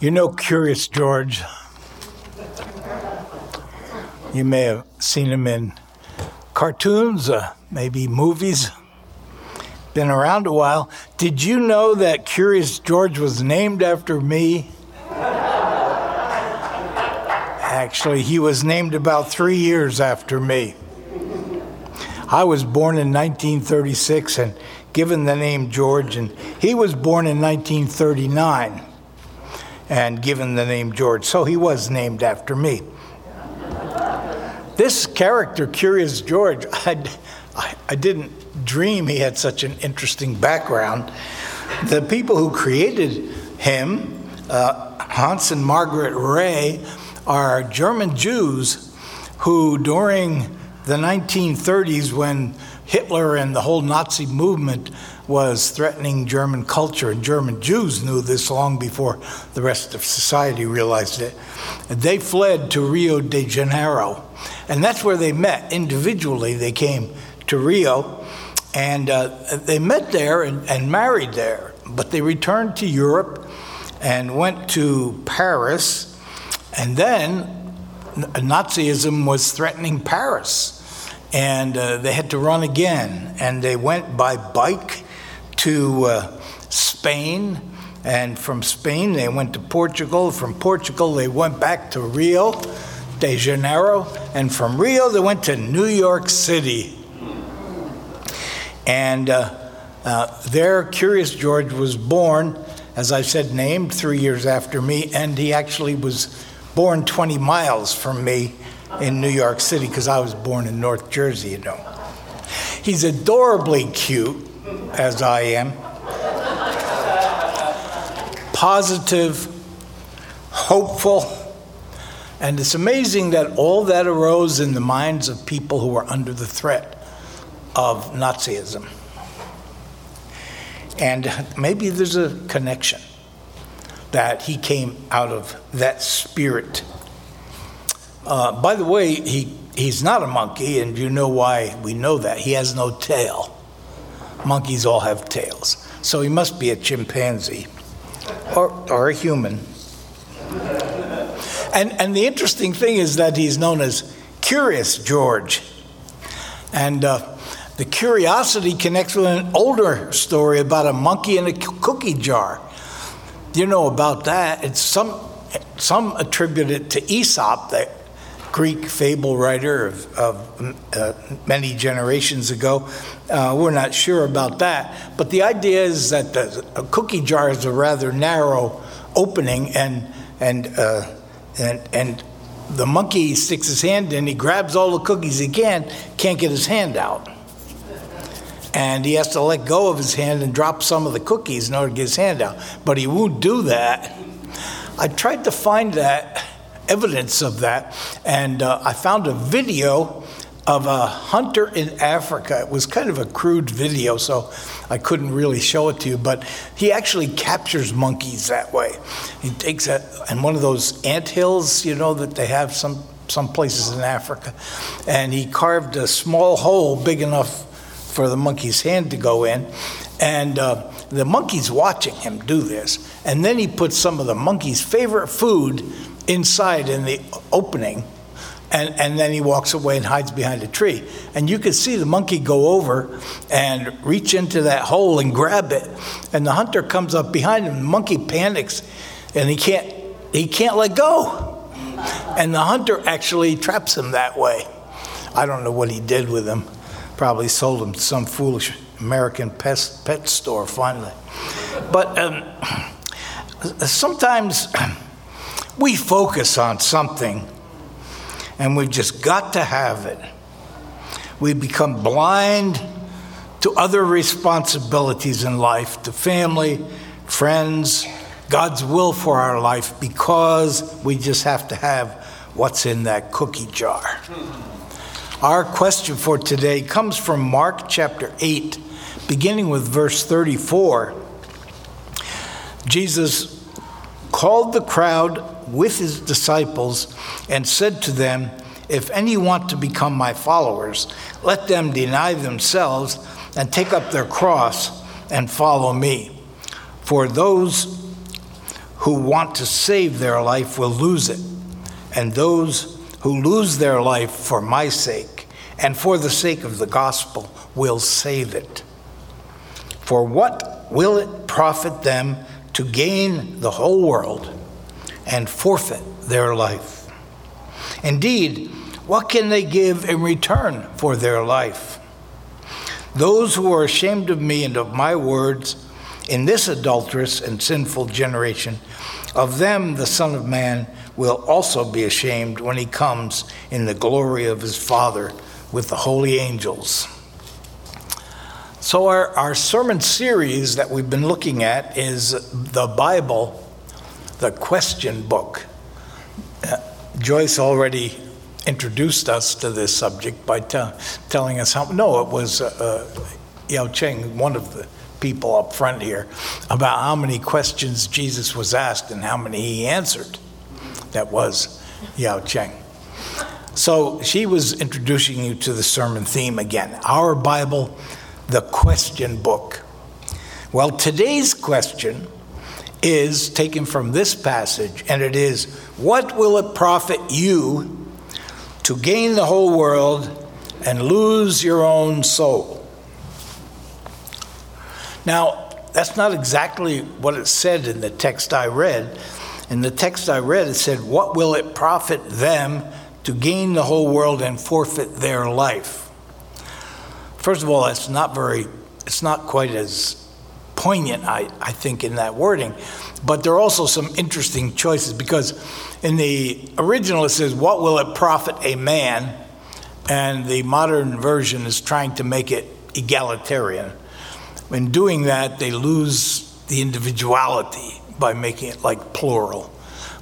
You know Curious George. You may have seen him in cartoons, uh, maybe movies. Been around a while. Did you know that Curious George was named after me? Actually, he was named about three years after me. I was born in 1936 and given the name George, and he was born in 1939 and given the name George. So he was named after me. This character, Curious George, I, I, didn't dream he had such an interesting background. The people who created him, uh, Hans and Margaret Rey, are German Jews who, during the 1930s, when Hitler and the whole Nazi movement was threatening German culture, and German Jews knew this long before the rest of society realized it. They fled to Rio de Janeiro, and that's where they met individually. They came to Rio, and uh, they met there and, and married there, but they returned to Europe and went to Paris, and then Nazism was threatening Paris and uh, they had to run again. And they went by bike to uh, Spain, and from Spain they went to Portugal. From Portugal they went back to Rio de Janeiro, and from Rio they went to New York City. And uh, uh there, Curious George was born, as I said, named three years after me, and he actually was born 20 miles from me in New York City because I was born in North Jersey, you know. He's adorably cute, as I am, positive, hopeful, and it's amazing that all that arose in the minds of people who were under the threat of Nazism. And maybe there's a connection that he came out of that spirit uh, by the way, he, he's not a monkey, and you know why we know that. He has no tail. Monkeys all have tails. So he must be a chimpanzee or, or a human. And, and the interesting thing is that he's known as Curious George. And uh, the curiosity connects with an older story about a monkey in a cookie jar. You know about that. It's some, some attribute it to Aesop, that Greek fable writer of, of uh, many generations ago. Uh, we're not sure about that. But the idea is that the, a cookie jar is a rather narrow opening, and, and, uh, and, and the monkey sticks his hand in, he grabs all the cookies he can, can't get his hand out. And he has to let go of his hand and drop some of the cookies in order to get his hand out. But he won't do that. I tried to find that evidence of that. And uh, I found a video of a hunter in Africa. It was kind of a crude video, so I couldn't really show it to you, but he actually captures monkeys that way. He takes a, and one of those ant hills, you know, that they have some, some places in Africa, and he carved a small hole big enough for the monkey's hand to go in. And uh, the monkey's watching him do this. And then he puts some of the monkey's favorite food inside in the opening. And, and then he walks away and hides behind a tree. And you can see the monkey go over and reach into that hole and grab it. And the hunter comes up behind him. The monkey panics and he can't, he can't let go. And the hunter actually traps him that way. I don't know what he did with him. Probably sold him to some foolish American pet, pet store finally. But um, sometimes we focus on something and we've just got to have it. We become blind to other responsibilities in life, to family, friends, God's will for our life, because we just have to have what's in that cookie jar. Our question for today comes from Mark chapter 8, beginning with verse 34. Jesus called the crowd with his disciples and said to them, If any want to become my followers, let them deny themselves and take up their cross and follow me. For those who want to save their life will lose it, and those who lose their life for my sake and for the sake of the gospel will save it. For what will it profit them to gain the whole world and forfeit their life? Indeed, what can they give in return for their life? Those who are ashamed of me and of my words in this adulterous and sinful generation, of them the Son of Man will also be ashamed when he comes in the glory of his Father with the holy angels. So, our, our sermon series that we've been looking at is the Bible, the question book. Uh, Joyce already introduced us to this subject by t- telling us how, no, it was uh, uh, Yao Cheng, one of the people up front here about how many questions Jesus was asked and how many he answered. That was Yao Cheng. So she was introducing you to the sermon theme again Our Bible, the question book. Well, today's question is taken from this passage, and it is What will it profit you to gain the whole world and lose your own soul? Now, that's not exactly what it said in the text I read. In the text I read, it said, What will it profit them to gain the whole world and forfeit their life? First of all, it's not very, it's not quite as poignant, I, I think, in that wording. But there are also some interesting choices because in the original it says, What will it profit a man? And the modern version is trying to make it egalitarian. In doing that, they lose the individuality by making it like plural.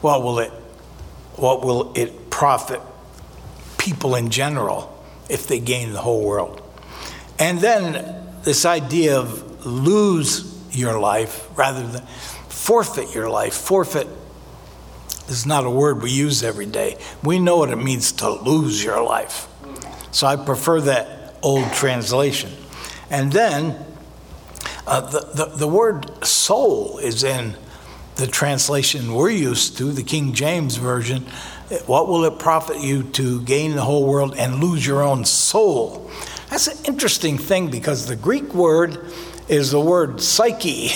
What will it, what will it profit people in general if they gain the whole world? And then this idea of lose your life rather than forfeit your life. Forfeit is not a word we use every day. We know what it means to lose your life. So I prefer that old translation. And then uh, the, the, the word soul is in the translation we're used to, the King James Version. What will it profit you to gain the whole world and lose your own soul? That's an interesting thing because the Greek word is the word psyche.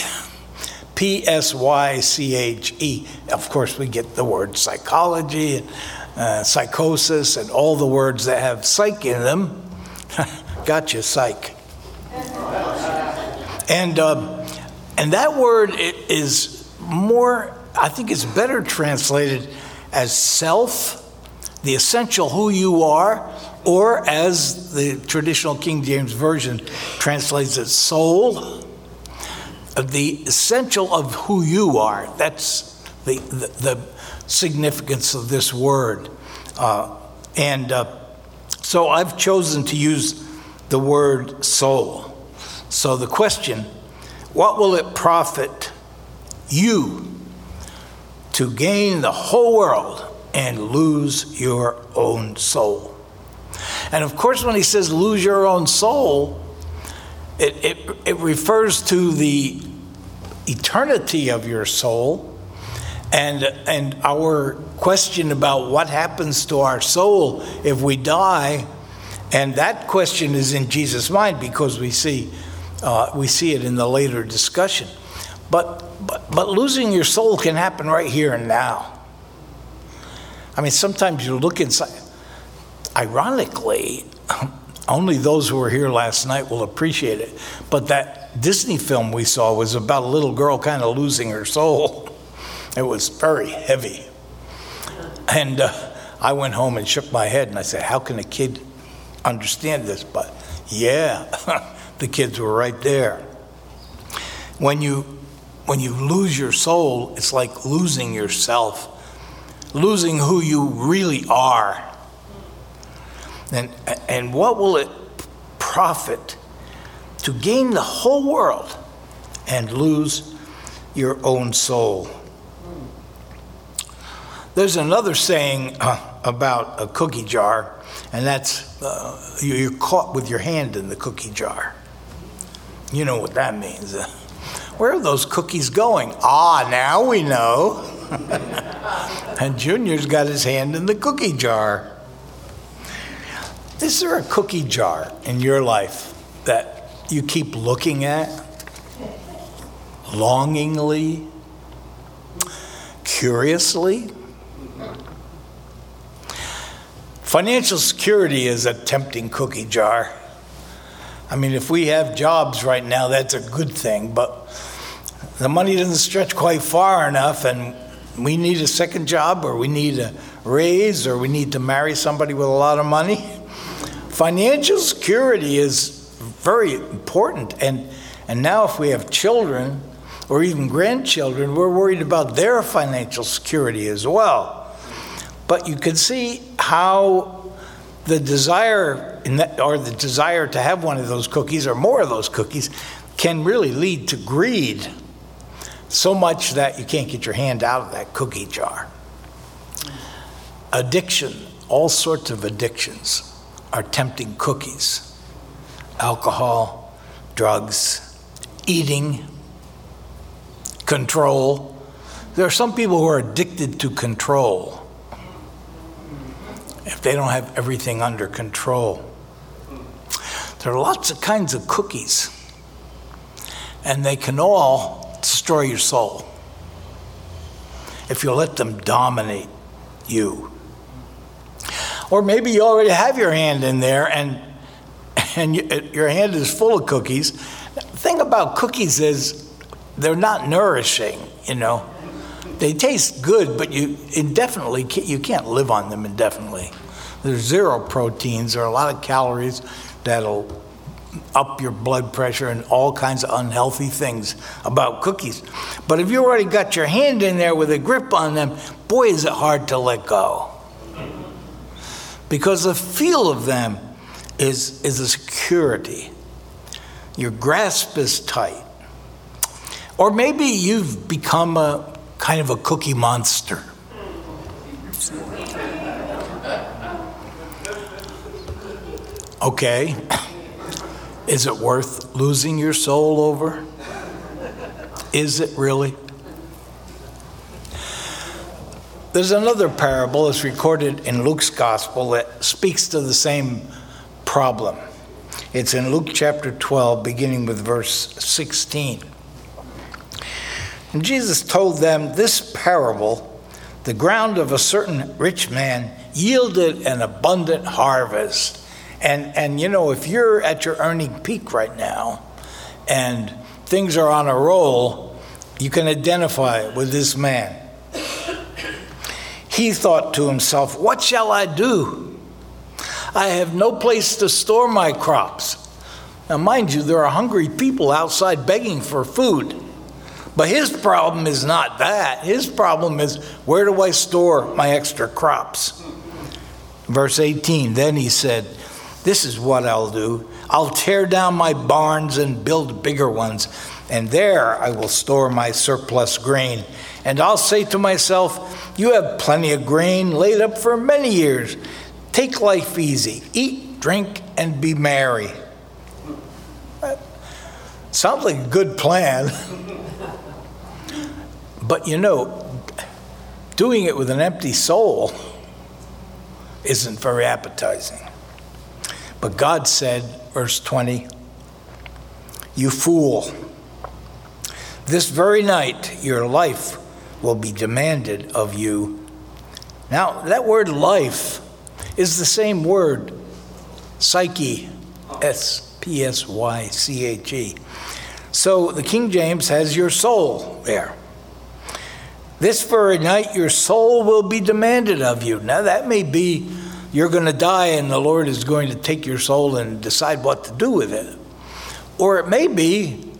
P S Y C H E. Of course, we get the word psychology and uh, psychosis and all the words that have psych in them. gotcha, psych. And, uh, and that word is more, I think it's better translated as self, the essential who you are, or as the traditional King James Version translates it, soul, the essential of who you are. That's the, the, the significance of this word. Uh, and uh, so I've chosen to use the word soul. So the question what will it profit you to gain the whole world and lose your own soul? And of course, when he says lose your own soul, it, it, it refers to the eternity of your soul and, and our question about what happens to our soul if we die. And that question is in Jesus' mind because we see uh, we see it in the later discussion. But, but, but losing your soul can happen right here and now. I mean, sometimes you look inside. Ironically, only those who were here last night will appreciate it. But that Disney film we saw was about a little girl kind of losing her soul. It was very heavy. And uh, I went home and shook my head and I said, How can a kid understand this? But yeah. the kids were right there. When you, when you lose your soul, it's like losing yourself, losing who you really are. And, and what will it profit to gain the whole world and lose your own soul? There's another saying uh, about a cookie jar, and that's uh, you're caught with your hand in the cookie jar. You know what that means. Where are those cookies going? Ah, now we know. and Junior's got his hand in the cookie jar. Is there a cookie jar in your life that you keep looking at longingly, curiously? Financial security is a tempting cookie jar. I mean, if we have jobs right now, that's a good thing, but the money doesn't stretch quite far enough, and we need a second job, or we need a raise, or we need to marry somebody with a lot of money. Financial security is very important, and, and now if we have children or even grandchildren, we're worried about their financial security as well. But you can see how the desire that, or the desire to have one of those cookies or more of those cookies can really lead to greed so much that you can't get your hand out of that cookie jar. Addiction, all sorts of addictions are tempting cookies. Alcohol, drugs, eating, control. There are some people who are addicted to control if they don't have everything under control. There are lots of kinds of cookies, and they can all destroy your soul if you let them dominate you. Or maybe you already have your hand in there and, and you, your hand is full of cookies. The thing about cookies is they're not nourishing, you know. They taste good, but you indefinitely you can't live on them indefinitely. There's zero proteins. There are a lot of calories that'll up your blood pressure and all kinds of unhealthy things about cookies. But if you already got your hand in there with a grip on them, boy, is it hard to let go. Because the feel of them is, is a security. Your grasp is tight. Or maybe you've become a kind of a cookie monster. Okay. Is it worth losing your soul over? Is it really? There's another parable that's recorded in Luke's gospel that speaks to the same problem. It's in Luke chapter 12, beginning with verse 16. And Jesus told them this parable the ground of a certain rich man yielded an abundant harvest. And, and you know, if you're at your earning peak right now and things are on a roll, you can identify with this man. He thought to himself, What shall I do? I have no place to store my crops. Now, mind you, there are hungry people outside begging for food. But his problem is not that. His problem is where do I store my extra crops? Verse 18 Then he said, This is what I'll do. I'll tear down my barns and build bigger ones, and there I will store my surplus grain. And I'll say to myself, You have plenty of grain laid up for many years. Take life easy, eat, drink, and be merry. Sounds like a good plan. But you know, doing it with an empty soul isn't very appetizing. But God said, verse 20, You fool, this very night your life will be demanded of you. Now, that word life is the same word, psyche, S P S Y C H E. So the King James has your soul there. This very night your soul will be demanded of you. Now, that may be you're going to die and the Lord is going to take your soul and decide what to do with it. Or it may be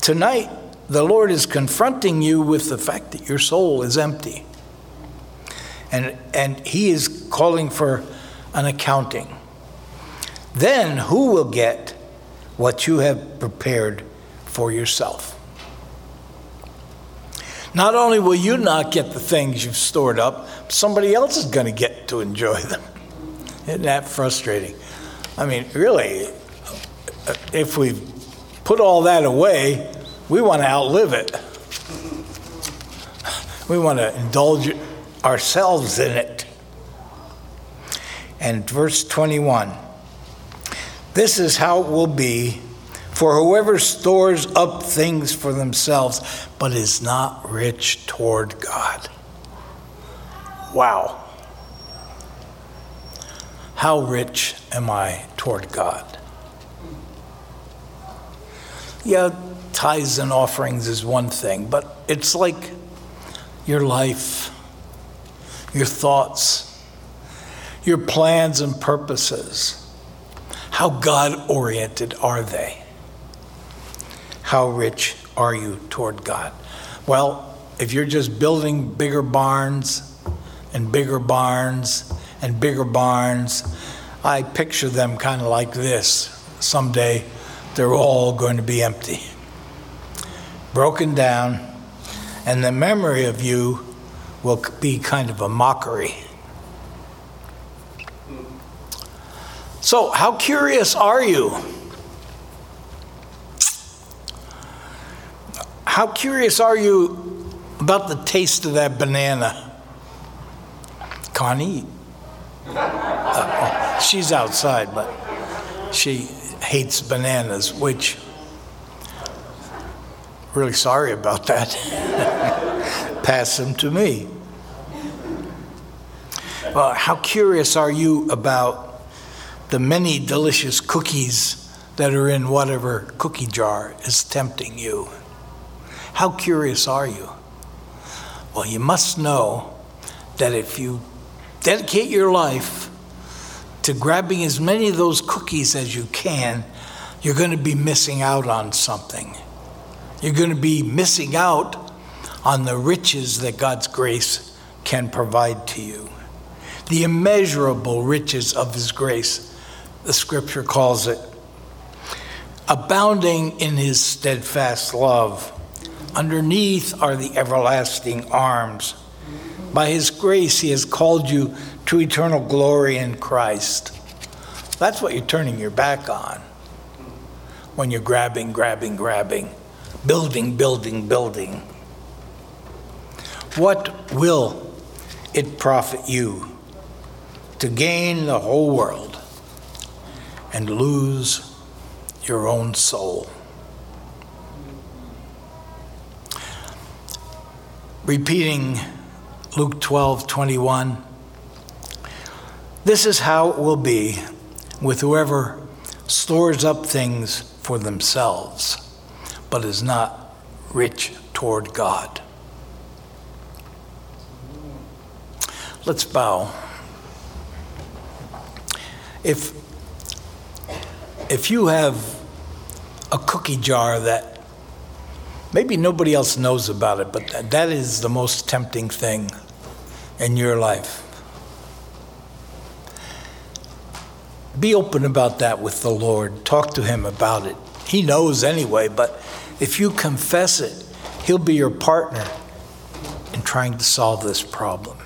tonight the Lord is confronting you with the fact that your soul is empty. And, and He is calling for an accounting. Then who will get what you have prepared for yourself? Not only will you not get the things you've stored up, somebody else is going to get to enjoy them. Isn't that frustrating? I mean, really, uh, if we put all that away, we want to outlive it. We want to indulge ourselves in it. And verse 21 this is how it will be for whoever stores up things for themselves, but is not rich toward God. Wow. How rich am I toward God? Yeah, tithes and offerings is one thing, but it's like your life, your thoughts, your plans and purposes. How God oriented are they? How rich are you toward God? Well, if you're just building bigger barns and bigger barns and bigger barns, I picture them kind of like this. Someday they're all going to be empty, broken down, and the memory of you will be kind of a mockery. So, how curious are you? How curious are you about the taste of that banana? Connie? Uh, oh, she's outside, but she hates bananas, which, really sorry about that. Pass them to me. Well, how curious are you about the many delicious cookies that are in whatever cookie jar is tempting you? How curious are you? Well, you must know that if you dedicate your life to grabbing as many of those cookies as you can, you're going to be missing out on something. You're going to be missing out on the riches that God's grace can provide to you. The immeasurable riches of His grace, the scripture calls it. Abounding in His steadfast love Underneath are the everlasting arms. By His grace, He has called you to eternal glory in Christ. That's what you're turning your back on when you're grabbing, grabbing, grabbing, building, building, building. What will it profit you to gain the whole world and lose your own soul? Repeating Luke 12 21. This is how it will be with whoever stores up things for themselves, but is not rich toward God. Let's bow. If, if you have a cookie jar that Maybe nobody else knows about it, but that is the most tempting thing in your life. Be open about that with the Lord. Talk to Him about it. He knows anyway, but if you confess it, He'll be your partner in trying to solve this problem.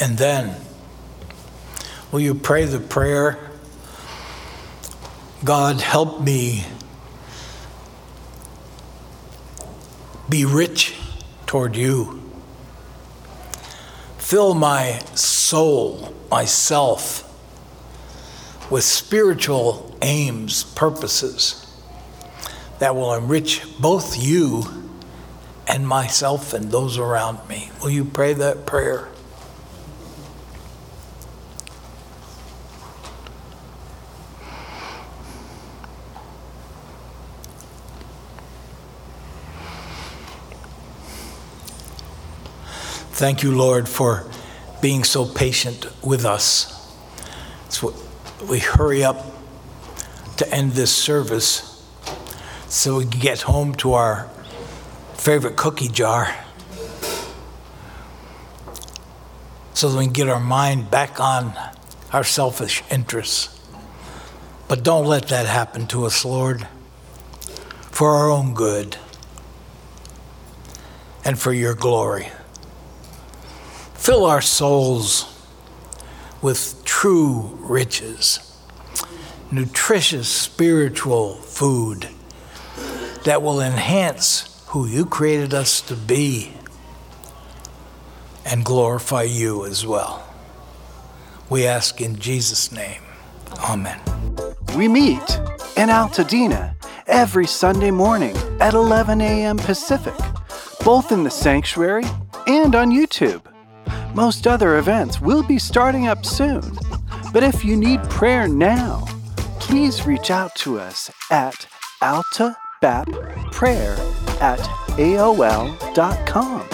And then, Will you pray the prayer? God, help me be rich toward you. Fill my soul, myself, with spiritual aims, purposes that will enrich both you and myself and those around me. Will you pray that prayer? Thank you, Lord, for being so patient with us. So we hurry up to end this service so we can get home to our favorite cookie jar so that we can get our mind back on our selfish interests. But don't let that happen to us, Lord, for our own good and for your glory. Fill our souls with true riches, nutritious spiritual food that will enhance who you created us to be and glorify you as well. We ask in Jesus' name. Amen. We meet in Altadena every Sunday morning at 11 a.m. Pacific, both in the sanctuary and on YouTube. Most other events will be starting up soon, but if you need prayer now, please reach out to us at altabapprayer at aol.com.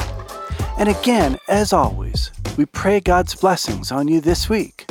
And again, as always, we pray God's blessings on you this week.